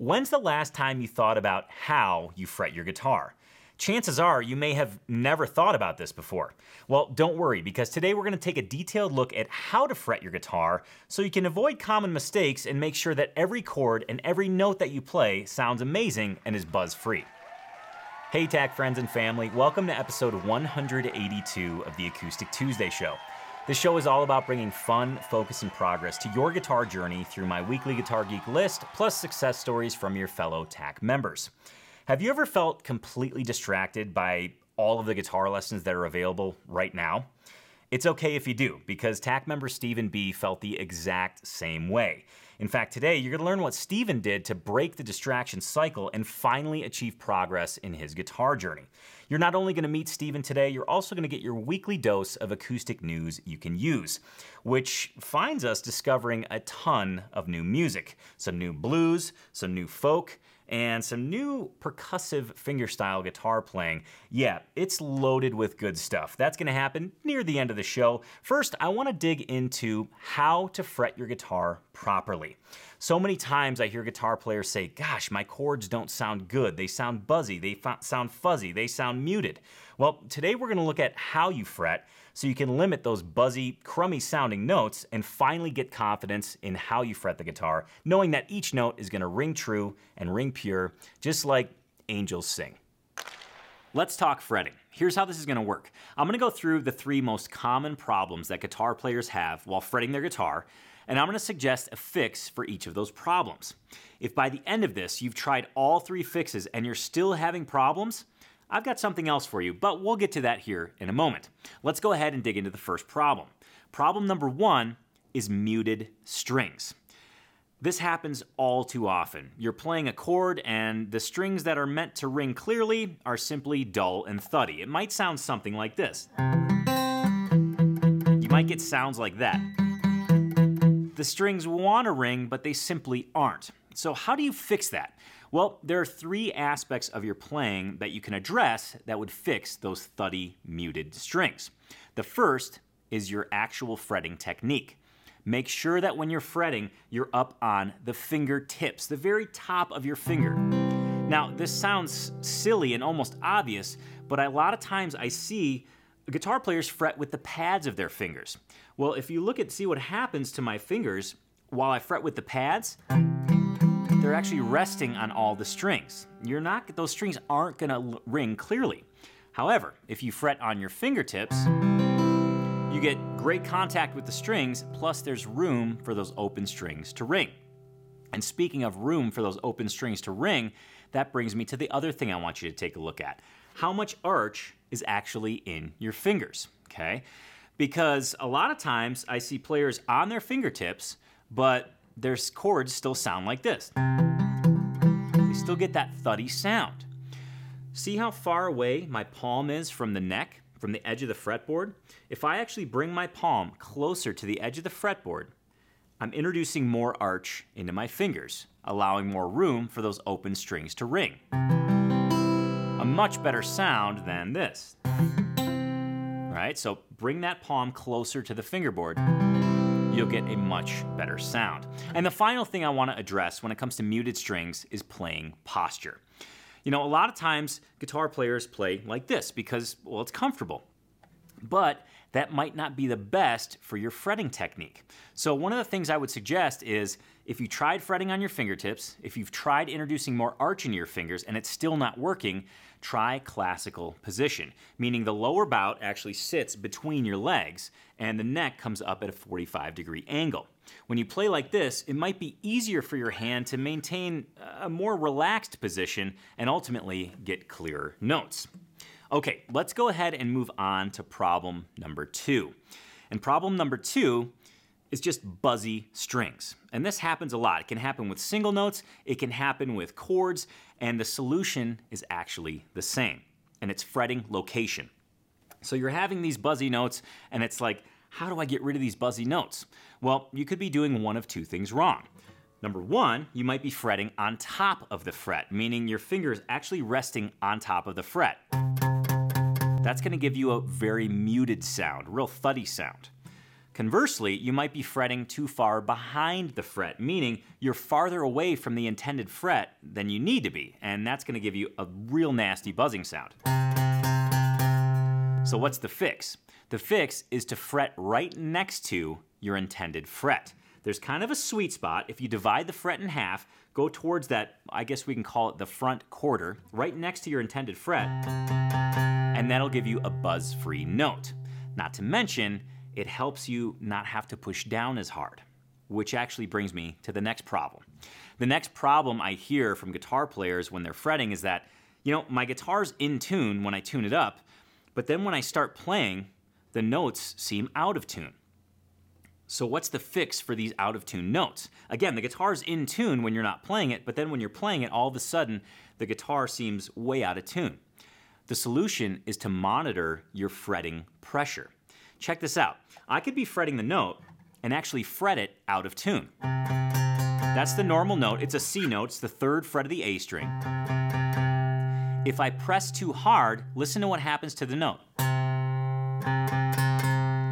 When's the last time you thought about how you fret your guitar? Chances are you may have never thought about this before. Well, don't worry, because today we're going to take a detailed look at how to fret your guitar so you can avoid common mistakes and make sure that every chord and every note that you play sounds amazing and is buzz free. Hey, TAC friends and family, welcome to episode 182 of the Acoustic Tuesday Show. This show is all about bringing fun, focus, and progress to your guitar journey through my weekly Guitar Geek list, plus success stories from your fellow TAC members. Have you ever felt completely distracted by all of the guitar lessons that are available right now? It's okay if you do, because TAC member Stephen B felt the exact same way. In fact, today you're going to learn what Stephen did to break the distraction cycle and finally achieve progress in his guitar journey. You're not only going to meet Stephen today, you're also going to get your weekly dose of acoustic news you can use, which finds us discovering a ton of new music, some new blues, some new folk, and some new percussive fingerstyle guitar playing. Yeah, it's loaded with good stuff. That's gonna happen near the end of the show. First, I wanna dig into how to fret your guitar properly. So many times I hear guitar players say, Gosh, my chords don't sound good. They sound buzzy, they sound fuzzy, they sound muted. Well, today we're gonna look at how you fret so you can limit those buzzy, crummy sounding notes and finally get confidence in how you fret the guitar, knowing that each note is gonna ring true and ring pure, just like angels sing. Let's talk fretting. Here's how this is gonna work. I'm gonna go through the three most common problems that guitar players have while fretting their guitar, and I'm gonna suggest a fix for each of those problems. If by the end of this you've tried all three fixes and you're still having problems, I've got something else for you, but we'll get to that here in a moment. Let's go ahead and dig into the first problem. Problem number one is muted strings. This happens all too often. You're playing a chord, and the strings that are meant to ring clearly are simply dull and thuddy. It might sound something like this. You might get sounds like that. The strings want to ring, but they simply aren't. So, how do you fix that? Well, there are three aspects of your playing that you can address that would fix those thuddy, muted strings. The first is your actual fretting technique. Make sure that when you're fretting, you're up on the fingertips, the very top of your finger. Now, this sounds silly and almost obvious, but a lot of times I see guitar players fret with the pads of their fingers. Well, if you look at see what happens to my fingers while I fret with the pads, they're actually resting on all the strings. You're not, those strings aren't gonna ring clearly. However, if you fret on your fingertips, you get great contact with the strings, plus there's room for those open strings to ring. And speaking of room for those open strings to ring, that brings me to the other thing I want you to take a look at. How much arch is actually in your fingers, okay? Because a lot of times I see players on their fingertips, but their chords still sound like this. They still get that thuddy sound. See how far away my palm is from the neck, from the edge of the fretboard? If I actually bring my palm closer to the edge of the fretboard, I'm introducing more arch into my fingers, allowing more room for those open strings to ring. A much better sound than this. Right? So bring that palm closer to the fingerboard you'll get a much better sound. And the final thing I want to address when it comes to muted strings is playing posture. You know, a lot of times guitar players play like this because, well, it's comfortable. But that might not be the best for your fretting technique. So, one of the things I would suggest is if you tried fretting on your fingertips, if you've tried introducing more arch into your fingers and it's still not working, try classical position, meaning the lower bout actually sits between your legs and the neck comes up at a 45 degree angle. When you play like this, it might be easier for your hand to maintain a more relaxed position and ultimately get clearer notes. Okay, let's go ahead and move on to problem number two. And problem number two is just buzzy strings. And this happens a lot. It can happen with single notes, it can happen with chords, and the solution is actually the same. And it's fretting location. So you're having these buzzy notes, and it's like, how do I get rid of these buzzy notes? Well, you could be doing one of two things wrong. Number one, you might be fretting on top of the fret, meaning your finger is actually resting on top of the fret. That's gonna give you a very muted sound, real thuddy sound. Conversely, you might be fretting too far behind the fret, meaning you're farther away from the intended fret than you need to be, and that's going to give you a real nasty buzzing sound. So, what's the fix? The fix is to fret right next to your intended fret. There's kind of a sweet spot. If you divide the fret in half, go towards that, I guess we can call it the front quarter, right next to your intended fret, and that'll give you a buzz free note. Not to mention, it helps you not have to push down as hard, which actually brings me to the next problem. The next problem I hear from guitar players when they're fretting is that, you know, my guitar's in tune when I tune it up, but then when I start playing, the notes seem out of tune. So, what's the fix for these out of tune notes? Again, the guitar's in tune when you're not playing it, but then when you're playing it, all of a sudden the guitar seems way out of tune. The solution is to monitor your fretting pressure. Check this out. I could be fretting the note and actually fret it out of tune. That's the normal note. It's a C note, it's the third fret of the A string. If I press too hard, listen to what happens to the note.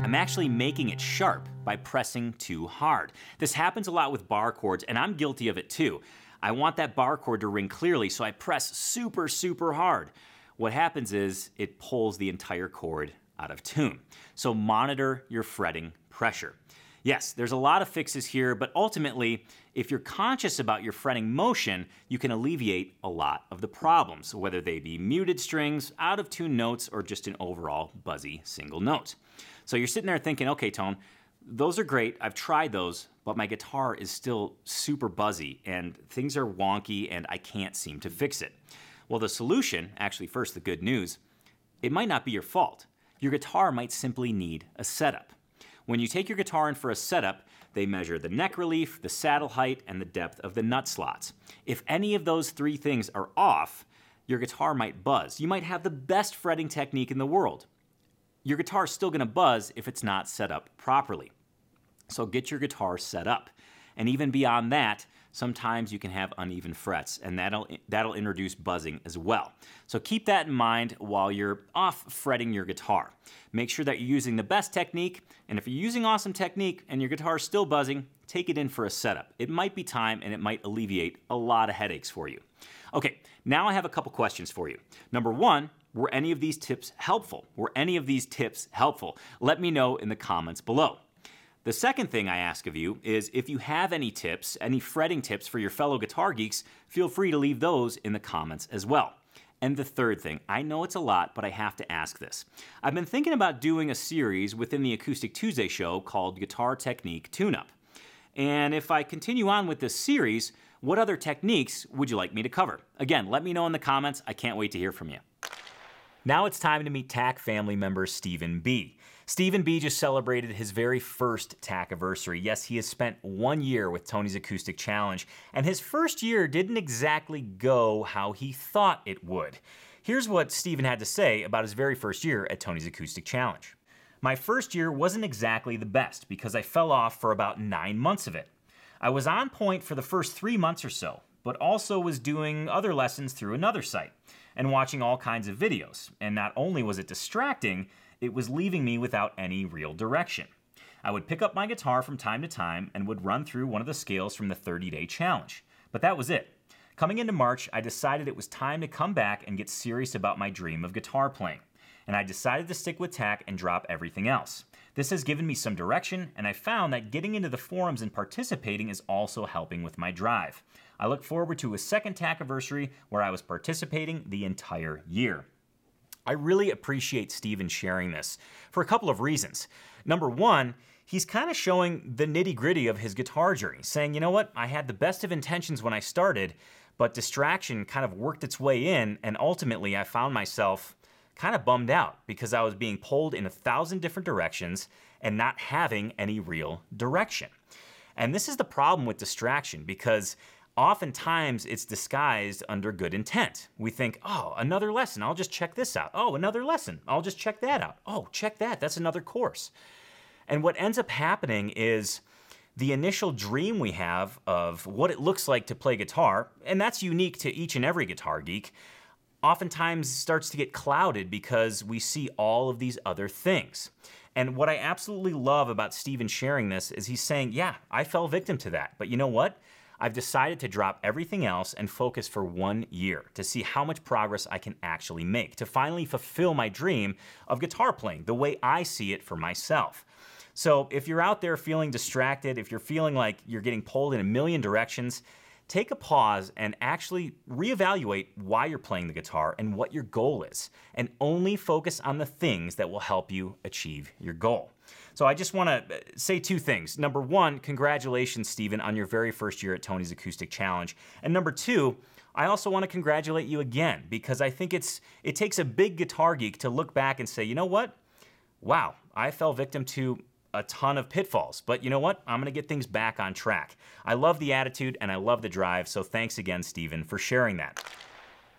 I'm actually making it sharp by pressing too hard. This happens a lot with bar chords, and I'm guilty of it too. I want that bar chord to ring clearly, so I press super, super hard. What happens is it pulls the entire chord out of tune. So monitor your fretting pressure. Yes, there's a lot of fixes here, but ultimately, if you're conscious about your fretting motion, you can alleviate a lot of the problems, whether they be muted strings, out of tune notes, or just an overall buzzy single note. So you're sitting there thinking, okay, Tone, those are great. I've tried those, but my guitar is still super buzzy and things are wonky and I can't seem to fix it. Well, the solution, actually, first, the good news, it might not be your fault. Your guitar might simply need a setup. When you take your guitar in for a setup, they measure the neck relief, the saddle height, and the depth of the nut slots. If any of those three things are off, your guitar might buzz. You might have the best fretting technique in the world, your guitar is still to buzz if it's not set up properly. So get your guitar set up. And even beyond that, sometimes you can have uneven frets, and that'll, that'll introduce buzzing as well. So keep that in mind while you're off fretting your guitar. Make sure that you're using the best technique, and if you're using awesome technique and your guitar is still buzzing, take it in for a setup. It might be time and it might alleviate a lot of headaches for you. Okay, now I have a couple questions for you. Number one, were any of these tips helpful? Were any of these tips helpful? Let me know in the comments below. The second thing I ask of you is if you have any tips, any fretting tips for your fellow guitar geeks, feel free to leave those in the comments as well. And the third thing, I know it's a lot, but I have to ask this. I've been thinking about doing a series within the Acoustic Tuesday show called Guitar Technique Tune Up. And if I continue on with this series, what other techniques would you like me to cover? Again, let me know in the comments. I can't wait to hear from you. Now it's time to meet TAC family member Stephen B. Stephen B just celebrated his very first TAC anniversary. Yes, he has spent one year with Tony's Acoustic Challenge, and his first year didn't exactly go how he thought it would. Here's what Stephen had to say about his very first year at Tony's Acoustic Challenge. My first year wasn't exactly the best because I fell off for about nine months of it. I was on point for the first three months or so, but also was doing other lessons through another site and watching all kinds of videos. And not only was it distracting, it was leaving me without any real direction. I would pick up my guitar from time to time and would run through one of the scales from the 30 day challenge. But that was it. Coming into March, I decided it was time to come back and get serious about my dream of guitar playing. And I decided to stick with TAC and drop everything else. This has given me some direction, and I found that getting into the forums and participating is also helping with my drive. I look forward to a second TAC anniversary where I was participating the entire year. I really appreciate Steven sharing this for a couple of reasons. Number one, he's kind of showing the nitty gritty of his guitar journey, saying, you know what, I had the best of intentions when I started, but distraction kind of worked its way in, and ultimately I found myself kind of bummed out because I was being pulled in a thousand different directions and not having any real direction. And this is the problem with distraction because oftentimes it's disguised under good intent. We think, oh, another lesson, I'll just check this out. Oh, another lesson, I'll just check that out. Oh, check that, that's another course. And what ends up happening is the initial dream we have of what it looks like to play guitar, and that's unique to each and every guitar geek, oftentimes starts to get clouded because we see all of these other things. And what I absolutely love about Steven sharing this is he's saying, yeah, I fell victim to that. But you know what? I've decided to drop everything else and focus for one year to see how much progress I can actually make, to finally fulfill my dream of guitar playing the way I see it for myself. So if you're out there feeling distracted, if you're feeling like you're getting pulled in a million directions, take a pause and actually reevaluate why you're playing the guitar and what your goal is, and only focus on the things that will help you achieve your goal. So I just want to uh, say two things. Number one, congratulations, Stephen, on your very first year at Tony's Acoustic Challenge. And number two, I also want to congratulate you again because I think it's it takes a big guitar geek to look back and say, you know what? Wow, I fell victim to a ton of pitfalls. But you know what? I'm going to get things back on track. I love the attitude and I love the drive, so thanks again, Stephen, for sharing that.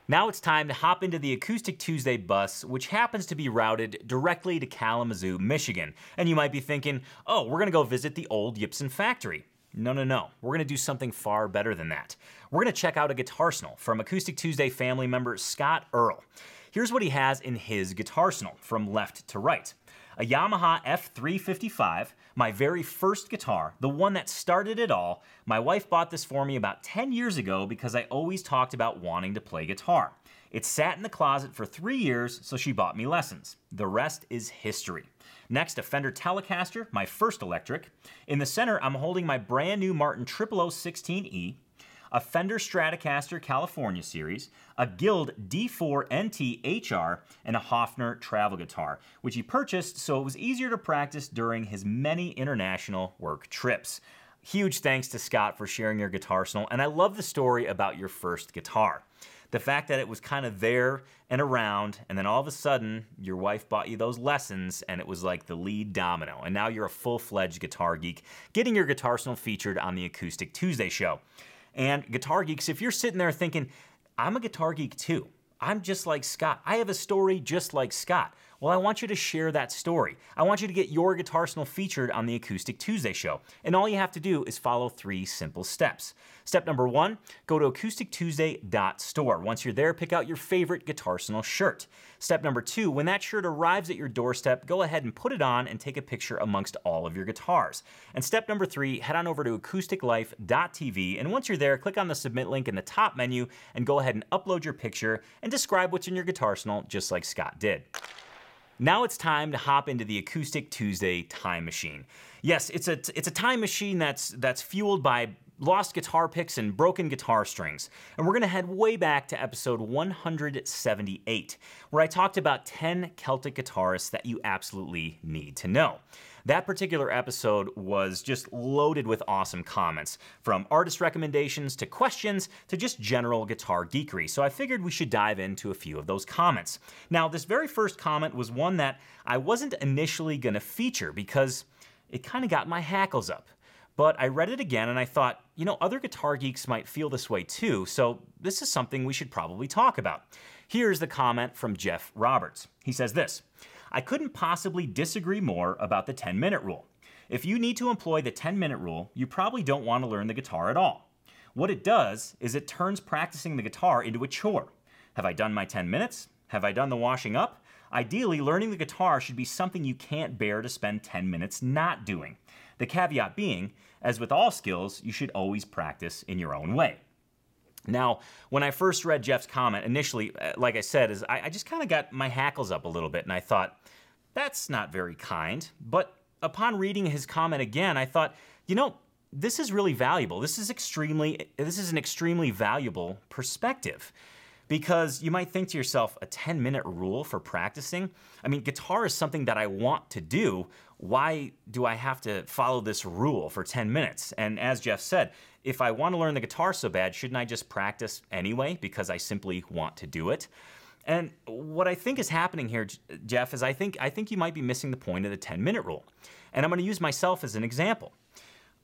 Now it's time to hop into the Acoustic Tuesday bus, which happens to be routed directly to Kalamazoo, Michigan. And you might be thinking, oh, we're gonna go visit the old Gibson factory. No, no, no. We're gonna do something far better than that. We're gonna check out a guitar guitarsenal from Acoustic Tuesday family member Scott Earl. Here's what he has in his guitar guitarsenal from left to right a Yamaha F355, my very first guitar, the one that started it all. My wife bought this for me about 10 years ago because I always talked about wanting to play guitar. It sat in the closet for three years, so she bought me lessons. The rest is history. Next, a Fender Telecaster, my first electric. In the center, I'm holding my brand new Martin 0016E a Fender Stratocaster California Series, a Guild D4 NTHR, and a Hofner travel guitar, which he purchased so it was easier to practice during his many international work trips. Huge thanks to Scott for sharing your guitarsenal, and I love the story about your first guitar. The fact that it was kind of there and around, and then all of a sudden, your wife bought you those lessons, and it was like the lead domino. And now you're a full fledged guitar geek, getting your guitarsenal featured on the Acoustic Tuesday show. And Guitar Geeks, if you're sitting there thinking, I'm a guitar geek too, I'm just like Scott, I have a story just like Scott. Well, I want you to share that story. I want you to get your guitarsenal featured on the Acoustic Tuesday show. And all you have to do is follow three simple steps. Step number one, go to acoustictuesday.store. Once you're there, pick out your favorite guitarsenal shirt. Step number two, when that shirt arrives at your doorstep, go ahead and put it on and take a picture amongst all of your guitars. And step number three, head on over to acousticlife.tv. And once you're there, click on the submit link in the top menu and go ahead and upload your picture and describe what's in your guitarsenal, just like Scott did. Now it's time to hop into the Acoustic Tuesday time machine. Yes, it's a it's a time machine that's that's fueled by lost guitar picks and broken guitar strings. And we're going to head way back to episode 178, where I talked about 10 Celtic guitarists that you absolutely need to know. That particular episode was just loaded with awesome comments, from artist recommendations to questions to just general guitar geekery. So I figured we should dive into a few of those comments. Now, this very first comment was one that I wasn't initially going to feature because it kind of got my hackles up. But I read it again and I thought, you know, other guitar geeks might feel this way too, so this is something we should probably talk about. Here's the comment from Jeff Roberts. He says this I couldn't possibly disagree more about the 10 minute rule. If you need to employ the 10 minute rule, you probably don't want to learn the guitar at all. What it does is it turns practicing the guitar into a chore. Have I done my 10 minutes? Have I done the washing up? Ideally, learning the guitar should be something you can't bear to spend 10 minutes not doing. The caveat being, as with all skills, you should always practice in your own way. Now, when I first read Jeff's comment, initially, uh, like I said, is I, I just kind of got my hackles up a little bit, and I thought, that's not very kind. But upon reading his comment again, I thought, you know, this is really valuable. This is extremely, this is an extremely valuable perspective. Because you might think to yourself, a 10 minute rule for practicing? I mean, guitar is something that I want to do. Why do I have to follow this rule for 10 minutes? And as Jeff said, if I want to learn the guitar so bad, shouldn't I just practice anyway because I simply want to do it? And what I think is happening here, Jeff, is I think I think you might be missing the point of the 10-minute rule. And I'm going to use myself as an example.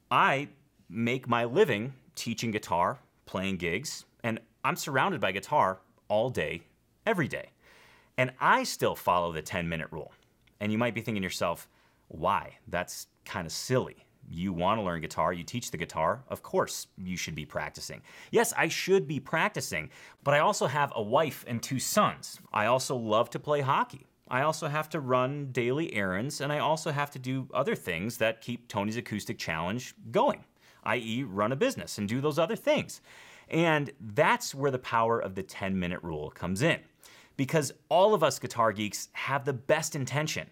I make my living teaching guitar, playing gigs, and I'm surrounded by guitar all day, every day. And I still follow the 10-minute rule. And you might be thinking to yourself, why? That's kind of silly you want to learn guitar, you teach the guitar, of course you should be practicing. Yes, I should be practicing, but I also have a wife and two sons. I also love to play hockey. I also have to run daily errands, and I also have to do other things that keep Tony's Acoustic Challenge going, i.e., run a business and do those other things. And that's where the power of the 10 minute rule comes in. Because all of us guitar geeks have the best intention,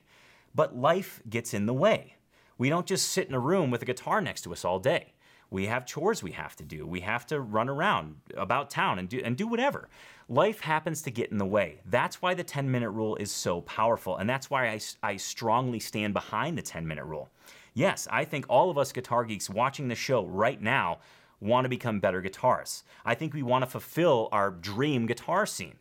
but life gets in the way. We don't just sit in a room with a guitar next to us all day. We have chores we have to do. We have to run around about town and do, and do whatever. Life happens to get in the way. That's why the 10 minute rule is so powerful. And that's why I, I strongly stand behind the 10 minute rule. Yes, I think all of us guitar geeks watching the show right now want to become better guitarists. I think we want to fulfill our dream guitar scene.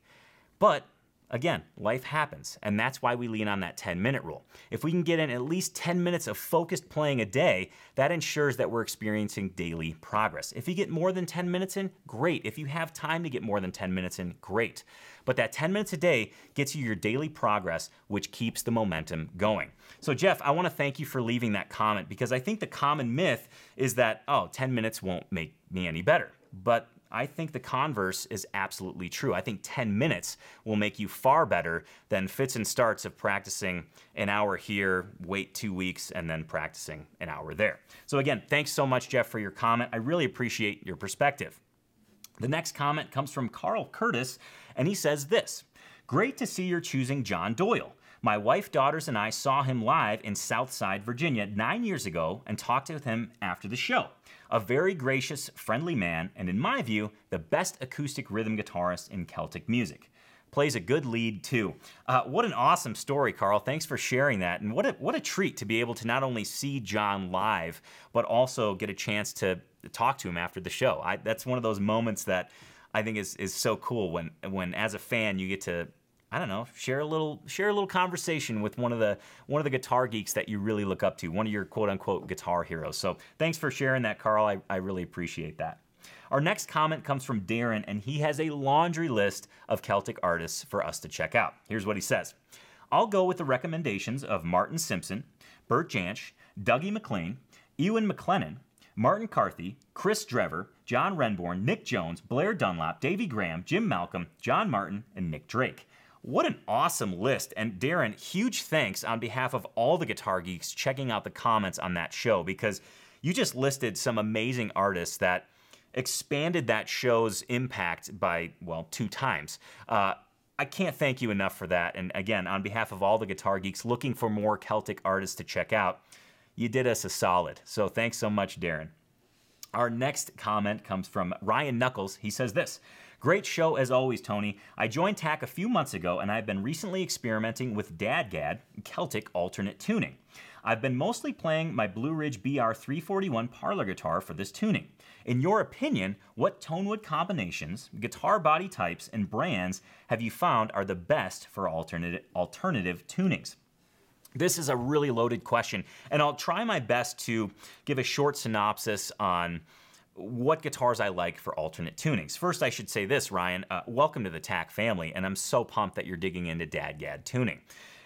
But Again, life happens, and that's why we lean on that 10 minute rule. If we can get in at least 10 minutes of focused playing a day, that ensures that we're experiencing daily progress. If you get more than 10 minutes in, great. If you have time to get more than 10 minutes in, great. But that 10 minutes a day gets you your daily progress, which keeps the momentum going. So, Jeff, I want to thank you for leaving that comment because I think the common myth is that, oh, 10 minutes won't make me any better. But I think the converse is absolutely true. I think 10 minutes will make you far better than fits and starts of practicing an hour here, wait two weeks, and then practicing an hour there. So, again, thanks so much, Jeff, for your comment. I really appreciate your perspective. The next comment comes from Carl Curtis, and he says this Great to see you're choosing John Doyle. My wife, daughters, and I saw him live in Southside, Virginia nine years ago and talked with him after the show a very gracious, friendly man, and in my view, the best acoustic rhythm guitarist in Celtic music. Plays a good lead too. Uh, what an awesome story, Carl. Thanks for sharing that. And what a, what a treat to be able to not only see John live, but also get a chance to talk to him after the show. I, that's one of those moments that I think is, is so cool when, when, as a fan, you get to I don't know, share a little share a little conversation with one of the one of the guitar geeks that you really look up to, one of your quote unquote guitar heroes. So thanks for sharing that, Carl. I, I really appreciate that. Our next comment comes from Darren, and he has a laundry list of Celtic artists for us to check out. Here's what he says I'll go with the recommendations of Martin Simpson, Bert Jansch, Dougie MacLean, Ewan McLennan, Martin Carthy, Kris Drever, John Renbourn, Nic Jones, Blair Dunlop, Davy Graham, Jim Malcolm, John Martyn, and Nick Drake. What an awesome list. And Darren, huge thanks on behalf of all the guitar geeks checking out the comments on that show because you just listed some amazing artists that expanded that show's impact by, well, two times. Uh, I can't thank you enough for that. And again, on behalf of all the guitar geeks looking for more Celtic artists to check out, you did us a solid. So thanks so much, Darren. Our next comment comes from Ryan Knuckles. He says this Great show as always, Tony. I joined TAC a few months ago and I've been recently experimenting with DADGAD, Celtic alternate tuning. I've been mostly playing my Blue Ridge BR341 parlor guitar for this tuning. In your opinion, what tonewood combinations, guitar body types, and brands have you found are the best for alternative, alternative tunings? This is a really loaded question, and I'll try my best to give a short synopsis on what guitars I like for alternate tunings. First, I should say this, Ryan. Uh, welcome to the TAC family, and I'm so pumped that you're digging into DADGAD tuning.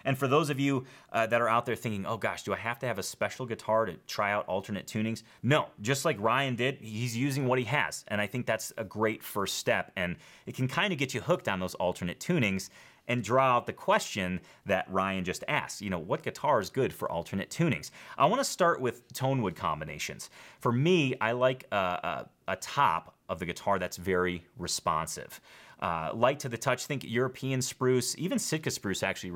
And for those of you uh, that are out there thinking, oh gosh, do I have to have a special guitar to try out alternate tunings? No, just like Ryan did, he's using what he has. And I think that's a great first step. And it can kind of get you hooked on those alternate tunings and draw out the question that Ryan just asked. You know, what guitar is good for alternate tunings? I want to start with tone wood combinations. For me, I like a, a, a top of the guitar that's very responsive. Uh, light to the touch, think European spruce, even Sitka spruce actually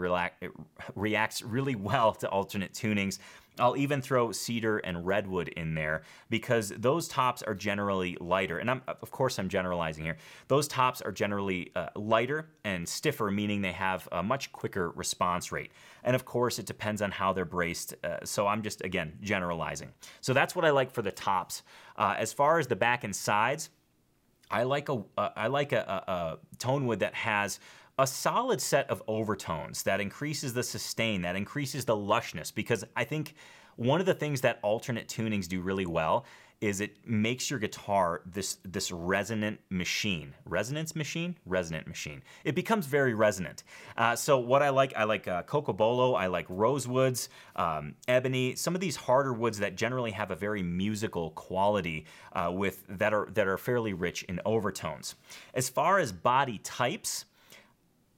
reacts really well to alternate tunings. I'll even throw cedar and redwood in there because those tops are generally lighter. And I'm, of course, I'm generalizing here. Those tops are generally uh, lighter and stiffer, meaning they have a much quicker response rate. And of course, it depends on how they're braced. Uh, so I'm just, again, generalizing. So that's what I like for the tops. Uh, as far as the back and sides, I like a uh, I like a, a, a tone wood that has a solid set of overtones that increases the sustain, that increases the lushness, because I think one of the things that alternate tunings do really well is it makes your guitar this this resonant machine. Resonance machine, resonant machine. It becomes very resonant. Uh, so what I like, I like uh, cocobolo, I like rosewoods, um, ebony. Some of these harder woods that generally have a very musical quality uh, with that are that are fairly rich in overtones. As far as body types.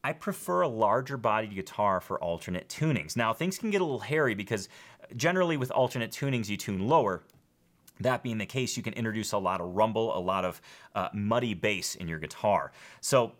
I prefer a larger bodied guitar for alternate tunings. Now, things can get a little hairy because generally with alternate tunings, you tune lower. That being the case, you can introduce a lot of rumble, a lot of uh, muddy bass in your guitar. So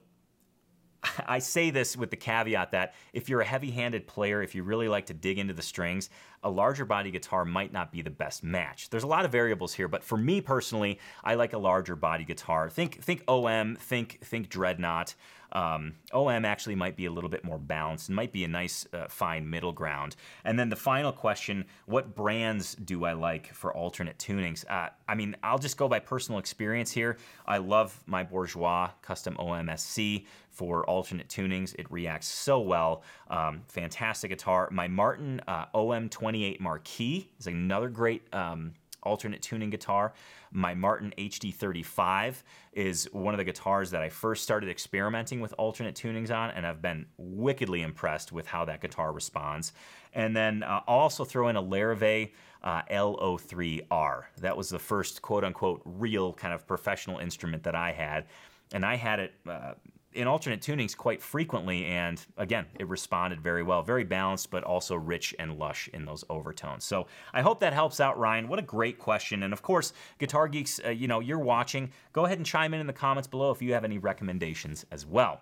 I say this with the caveat that if you're a heavy handed player, if you really like to dig into the strings, a larger body guitar might not be the best match. There's a lot of variables here, but for me personally, I like a larger body guitar. Think, think OM, think, think Dreadnought. Um, OM actually might be a little bit more balanced and might be a nice, uh, fine middle ground. And then the final question what brands do I like for alternate tunings? Uh, I mean, I'll just go by personal experience here. I love my Bourgeois custom OMSC for alternate tunings. It reacts so well. Um, fantastic guitar. My Martin uh, OM28 Marquis is another great. Um, alternate tuning guitar. My Martin HD35 is one of the guitars that I first started experimenting with alternate tunings on, and I've been wickedly impressed with how that guitar responds. And then uh, I'll also throw in a Larrivee uh, LO3R. That was the first quote unquote real kind of professional instrument that I had. And I had it uh, in alternate tunings quite frequently, and again, it responded very well. Very balanced, but also rich and lush in those overtones. So I hope that helps out, Ryan. What a great question. And of course, Guitar Geeks, uh, you know, you're watching. Go ahead and chime in in the comments below if you have any recommendations as well.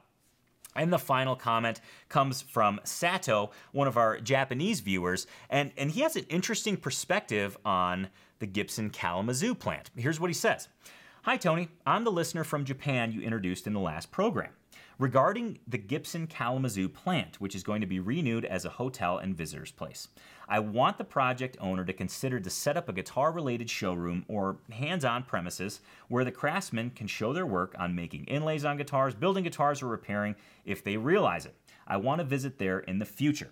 And the final comment comes from Sato, one of our Japanese viewers, and, and he has an interesting perspective on the Gibson Kalamazoo plant. Here's what he says Hi, Tony. I'm the listener from Japan you introduced in the last program regarding the Gibson Kalamazoo plant, which is going to be renewed as a hotel and visitors place. I want the project owner to consider to set up a guitar related showroom or hands on premises where the craftsmen can show their work on making inlays on guitars, building guitars, or repairing if they realize it. I want to visit there in the future.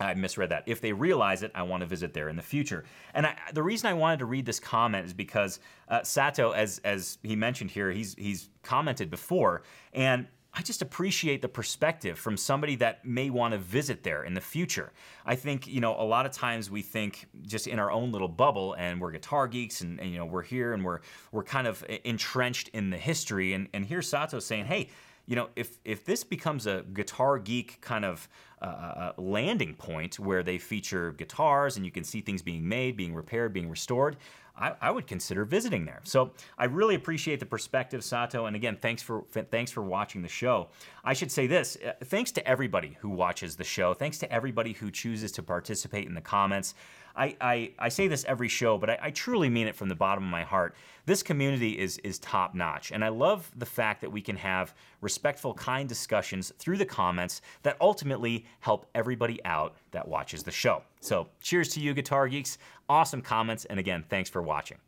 I misread that. If they realize it, I want to visit there in the future. And I, the reason I wanted to read this comment is because uh, Sato, as as he mentioned here, he's he's commented before, and I just appreciate the perspective from somebody that may want to visit there in the future. I think, you know, a lot of times we think just in our own little bubble and we're guitar geeks and, and you know, we're here and we're we're kind of entrenched in the history and and here's Sato saying, "Hey, you know, if if this becomes a guitar geek kind of uh, uh, landing point where they feature guitars and you can see things being made, being repaired, being restored, I, I, would consider visiting there. So I really appreciate the perspective, Sato. And again, thanks for thanks for watching the show. I should say this: uh, thanks to everybody who watches the show. Thanks to everybody who chooses to participate in the comments. I, I, I say this every show, but I, I truly mean it from the bottom of my heart. This community is is top notch, and I love the fact that we can have respectful, kind discussions through the comments that ultimately help everybody out that watches the show. So, cheers to you, Guitar Geeks. Awesome comments, and again, thanks for watching.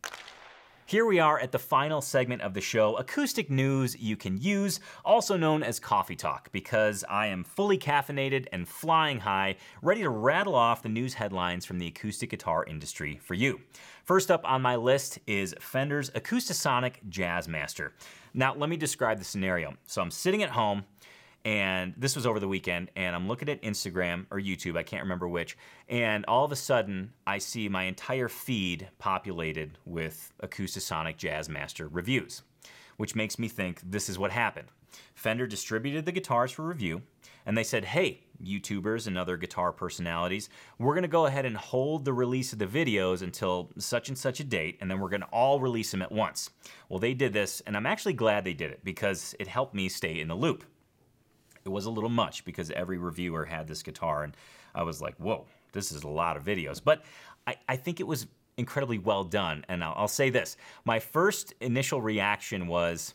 Here we are at the final segment of the show, acoustic news you can use, also known as coffee talk, because I am fully caffeinated and flying high, ready to rattle off the news headlines from the acoustic guitar industry for you. First up on my list is Fender's Acoustasonic Jazzmaster. Now, let me describe the scenario. So I'm sitting at home, and this was over the weekend and i'm looking at instagram or youtube i can't remember which and all of a sudden i see my entire feed populated with acoustasonic jazzmaster reviews which makes me think this is what happened. Fender distributed the guitars for review and they said hey youtubers and other guitar personalities we're going to go ahead and hold the release of the videos until such and such a date and then we're going to all release them at once well they did this and i'm actually glad they did it because it helped me stay in the loop it was a little much because every reviewer had this guitar, and I was like, whoa, this is a lot of videos. But I, I think it was incredibly well done. And I'll, I'll say this my first initial reaction was,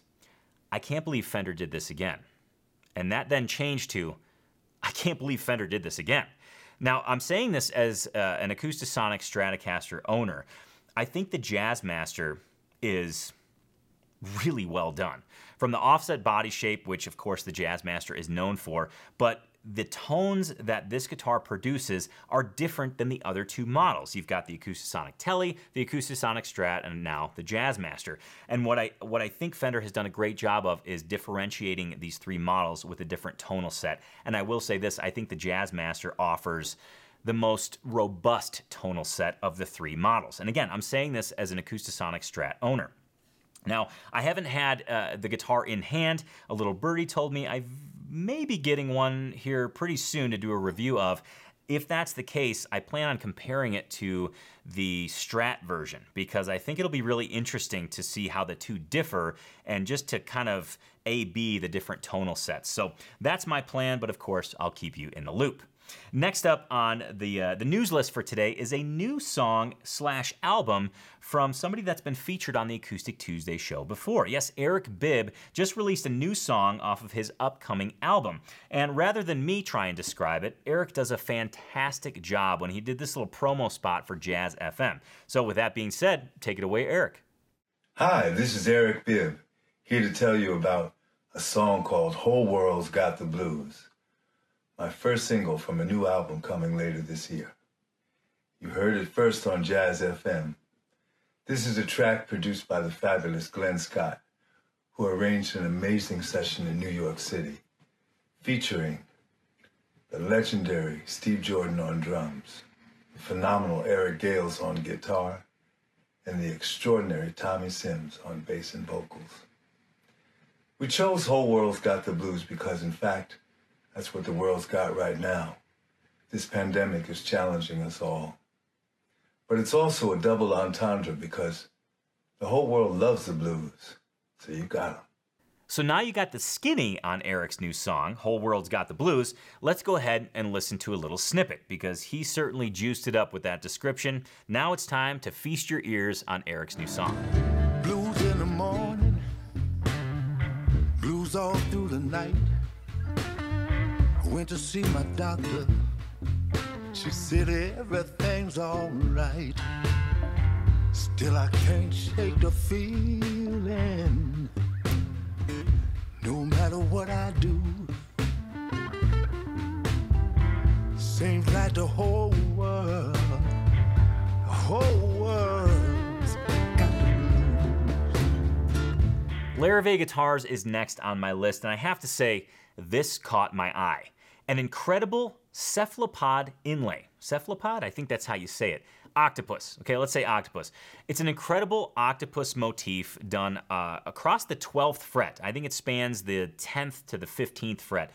I can't believe Fender did this again. And that then changed to, I can't believe Fender did this again. Now, I'm saying this as uh, an Acoustasonic Stratocaster owner. I think the Jazzmaster is really well done. From the offset body shape, which of course the Jazzmaster is known for, but the tones that this guitar produces are different than the other two models. You've got the Acoustasonic Tele, the Acoustasonic Strat, and now the Jazzmaster. And what I what I think Fender has done a great job of is differentiating these three models with a different tonal set. And I will say this, I think the Jazzmaster offers the most robust tonal set of the three models. And again, I'm saying this as an Acoustasonic Strat owner. Now, I haven't had uh, the guitar in hand. A little birdie told me I've may be getting one here pretty soon to do a review of. If that's the case, I plan on comparing it to the Strat version because I think it'll be really interesting to see how the two differ and just to kind of A B the different tonal sets. So that's my plan, but of course, I'll keep you in the loop. Next up on the uh, the news list for today is a new song slash album from somebody that's been featured on the Acoustic Tuesday show before. Yes, Eric Bibb just released a new song off of his upcoming album. And rather than me try and describe it, Eric does a fantastic job when he did this little promo spot for Jazz FM. So with that being said, take it away, Eric. Hi, this is Eric Bibb, here to tell you about a song called Whole World's Got the Blues my first single from a new album coming later this year. You heard it first on Jazz FM. This is a track produced by the fabulous Glenn Scott, who arranged an amazing session in New York City, featuring the legendary Steve Jordan on drums, the phenomenal Eric Gales on guitar, and the extraordinary Tommy Sims on bass and vocals. We chose Whole World's Got the Blues because, in fact, that's what the world's got right now. This pandemic is challenging us all. But it's also a double entendre because the whole world loves the blues, so you got them. So now you got the skinny on Eric's new song, Whole World's Got the Blues. Let's go ahead and listen to a little snippet because he certainly juiced it up with that description. Now it's time to feast your ears on Eric's new song. Blues in the morning, blues all through the night. Went to see my doctor. She said everything's alright. Still, I can't shake the feeling. No matter what I do, seems like the whole world, the whole world's got the blues. Larrivee Guitars is next on my list, and I have to say, this caught my eye an incredible cephalopod inlay. Cephalopod? I think that's how you say it. Octopus. Okay, let's say octopus. It's an incredible octopus motif done uh, across the 12th fret. I think it spans the 10th to the 15th fret.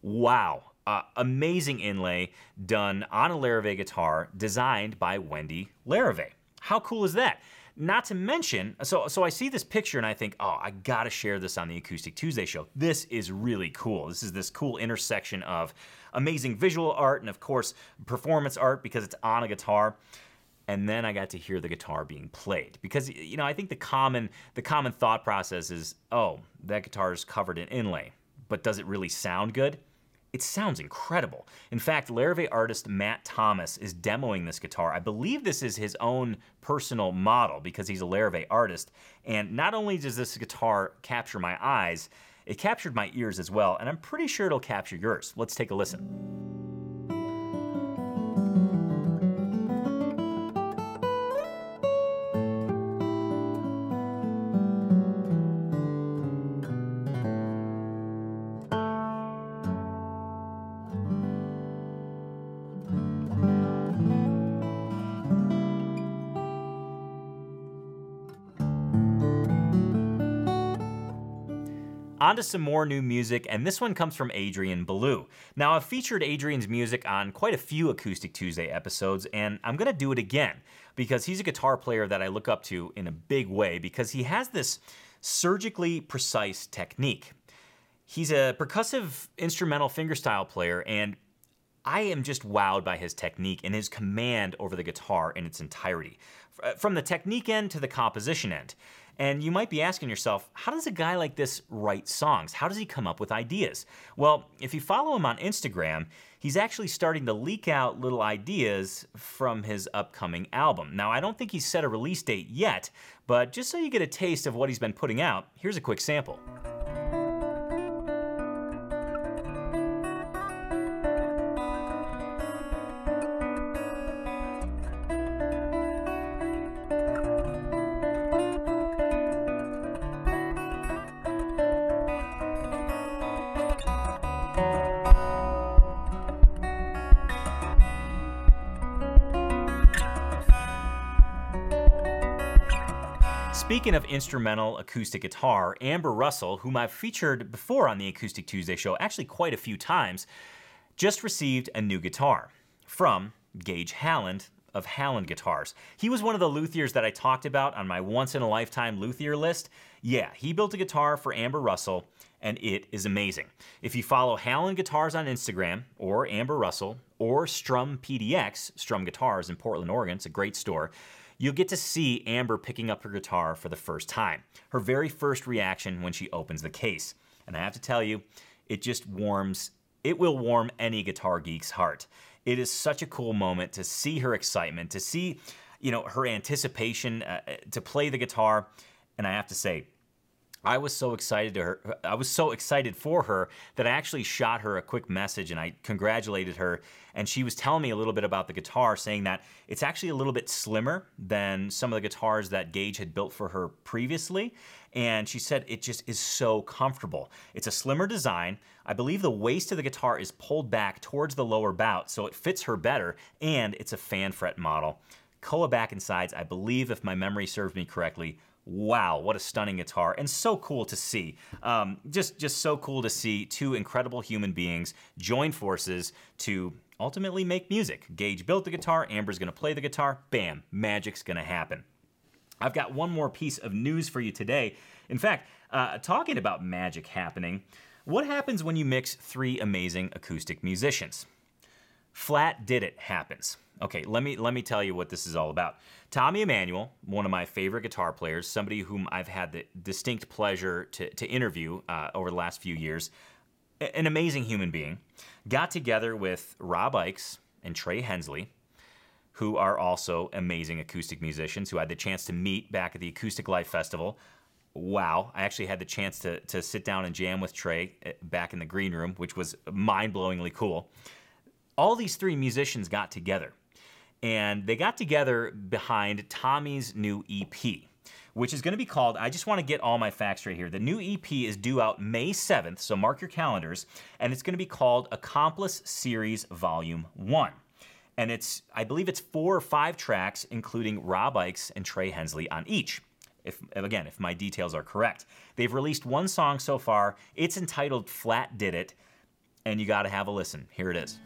Wow. Uh, amazing inlay done on a Larrivee guitar designed by Wendy Larrivee. How cool is that? Not to mention, so so I see this picture and I think, oh, I gotta share this on the Acoustic Tuesday show. This is really cool. This is this cool intersection of amazing visual art and of course performance art because it's on a guitar and then I got to hear the guitar being played because you know I think the common the common thought process is oh that guitar is covered in inlay but does it really sound good? It sounds incredible. In fact, Larrivee artist Matt Thomas is demoing this guitar. I believe this is his own personal model because he's a Larrivee artist. And not only does this guitar capture my eyes, it captured my ears as well, and I'm pretty sure it'll capture yours. Let's take a listen. On to some more new music, and this one comes from Adrian Bellue. Now, I've featured Adrian's music on quite a few Acoustic Tuesday episodes, and I'm gonna do it again because he's a guitar player that I look up to in a big way because he has this surgically precise technique. He's a percussive instrumental fingerstyle player, and I am just wowed by his technique and his command over the guitar in its entirety, uh, from the technique end to the composition end. And you might be asking yourself, how does a guy like this write songs? How does he come up with ideas? Well, if you follow him on Instagram, he's actually starting to leak out little ideas from his upcoming album. Now, I don't think he's set a release date yet, but just so you get a taste of what he's been putting out, here's a quick sample. Speaking of instrumental acoustic guitar, Amber Russell, whom I've featured before on the Acoustic Tuesday show, actually quite a few times, just received a new guitar from Gage Halland of Halland Guitars. He was one of the luthiers that I talked about on my once in a lifetime luthier list. Yeah, he built a guitar for Amber Russell, and it is amazing. If you follow Halland Guitars on Instagram, or Amber Russell, or Strum PDX, Strum Guitars in Portland, Oregon, it's a great store, you'll get to see Amber picking up her guitar for the first time. Her very first reaction when she opens the case. And I have to tell you, it just warms, it will warm any guitar geek's heart. It is such a cool moment to see her excitement, to see, you know, her anticipation uh, to play the guitar. And I have to say, I was so excited to her. I was so excited for her that I actually shot her a quick message and I congratulated her. And she was telling me a little bit about the guitar, saying that it's actually a little bit slimmer than some of the guitars that Gage had built for her previously. And she said it just is so comfortable. It's a slimmer design. I believe the waist of the guitar is pulled back towards the lower bout, so it fits her better. And it's a fan fret model. Koa back and sides, I believe, if my memory serves me correctly, wow, what a stunning guitar, and so cool to see. Um, just, just so cool to see two incredible human beings join forces to ultimately make music. Gage built the guitar, Amber's gonna play the guitar, bam, magic's gonna happen. I've got one more piece of news for you today. In fact, uh, talking about magic happening, what happens when you mix three amazing acoustic musicians? Flatt did it happens. Okay, let me let me tell you what this is all about. Tommy Emmanuel, one of my favorite guitar players, somebody whom I've had the distinct pleasure to, to interview uh, over the last few years, an amazing human being, got together with Rob Ickes and Trey Hensley, who are also amazing acoustic musicians who I had the chance to meet back at the Acoustic Life Festival. Wow, I actually had the chance to, to sit down and jam with Trey uh, back in the green room, which was mind blowingly cool. All these three musicians got together and they got together behind Tommy's new EP, which is going to be called. I just want to get all my facts right here. The new EP is due out May 7th, so mark your calendars, and it's going to be called Accomplice Series Volume 1. And it's, I believe it's four or five tracks, including Rob Ickes and Trey Hensley on each. If, again, if my details are correct. They've released one song so far. It's entitled Flatt Did It, and you got to have a listen. Here it is.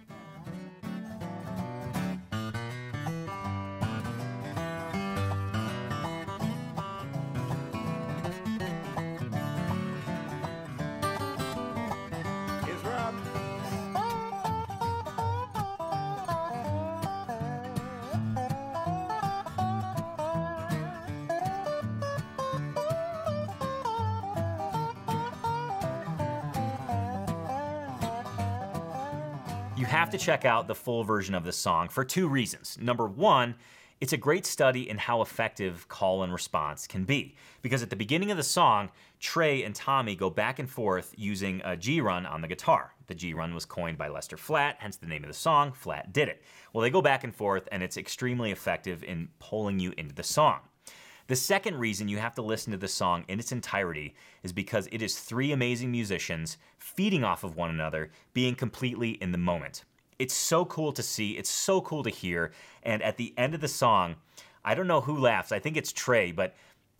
Check out the full version of this song for two reasons. Number one, it's a great study in how effective call and response can be. Because at the beginning of the song, Trey and Tommy go back and forth using a G run on the guitar. The G run was coined by Lester Flatt, hence the name of the song, Flatt Did It. Well, they go back and forth, and it's extremely effective in pulling you into the song. The second reason you have to listen to the song in its entirety is because it is three amazing musicians feeding off of one another, being completely in the moment. It's so cool to see, it's so cool to hear, and at the end of the song, I don't know who laughs, I think it's Trey, but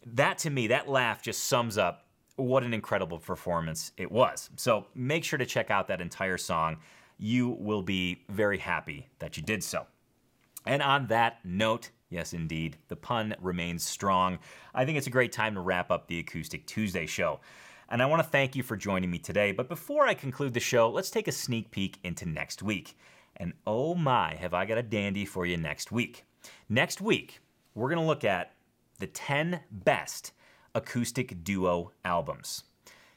that to me, that laugh just sums up what an incredible performance it was. So make sure to check out that entire song. You will be very happy that you did so. And on that note, Yes, indeed. The pun remains strong. I think it's a great time to wrap up the Acoustic Tuesday show. And I want to thank you for joining me today. But before I conclude the show, let's take a sneak peek into next week. And oh my, have I got a dandy for you next week. Next week, we're going to look at the 10 best acoustic duo albums.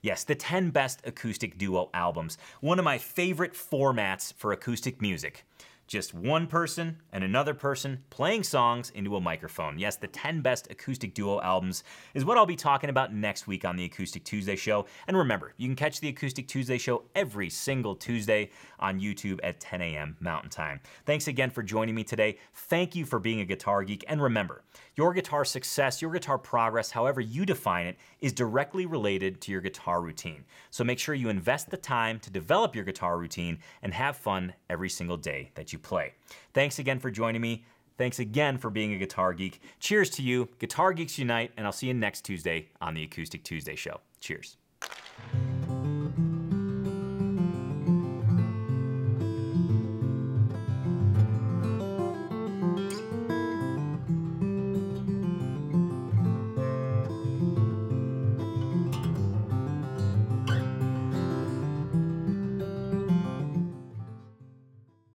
Yes, the 10 best acoustic duo albums. One of my favorite formats for acoustic music just one person and another person playing songs into a microphone. Yes, the 10 best acoustic duo albums is what I'll be talking about next week on the Acoustic Tuesday Show. And remember, you can catch the Acoustic Tuesday Show every single Tuesday on YouTube at 10 a.m. Mountain Time. Thanks again for joining me today. Thank you for being a guitar geek. And remember, your guitar success, your guitar progress, however you define it, is directly related to your guitar routine. So make sure you invest the time to develop your guitar routine and have fun every single day that you play. Thanks again for joining me. thanks again for being a guitar geek. Cheers to you. Guitar Geeks Unite, and I'll see you next Tuesday on the Acoustic Tuesday Show. Cheers.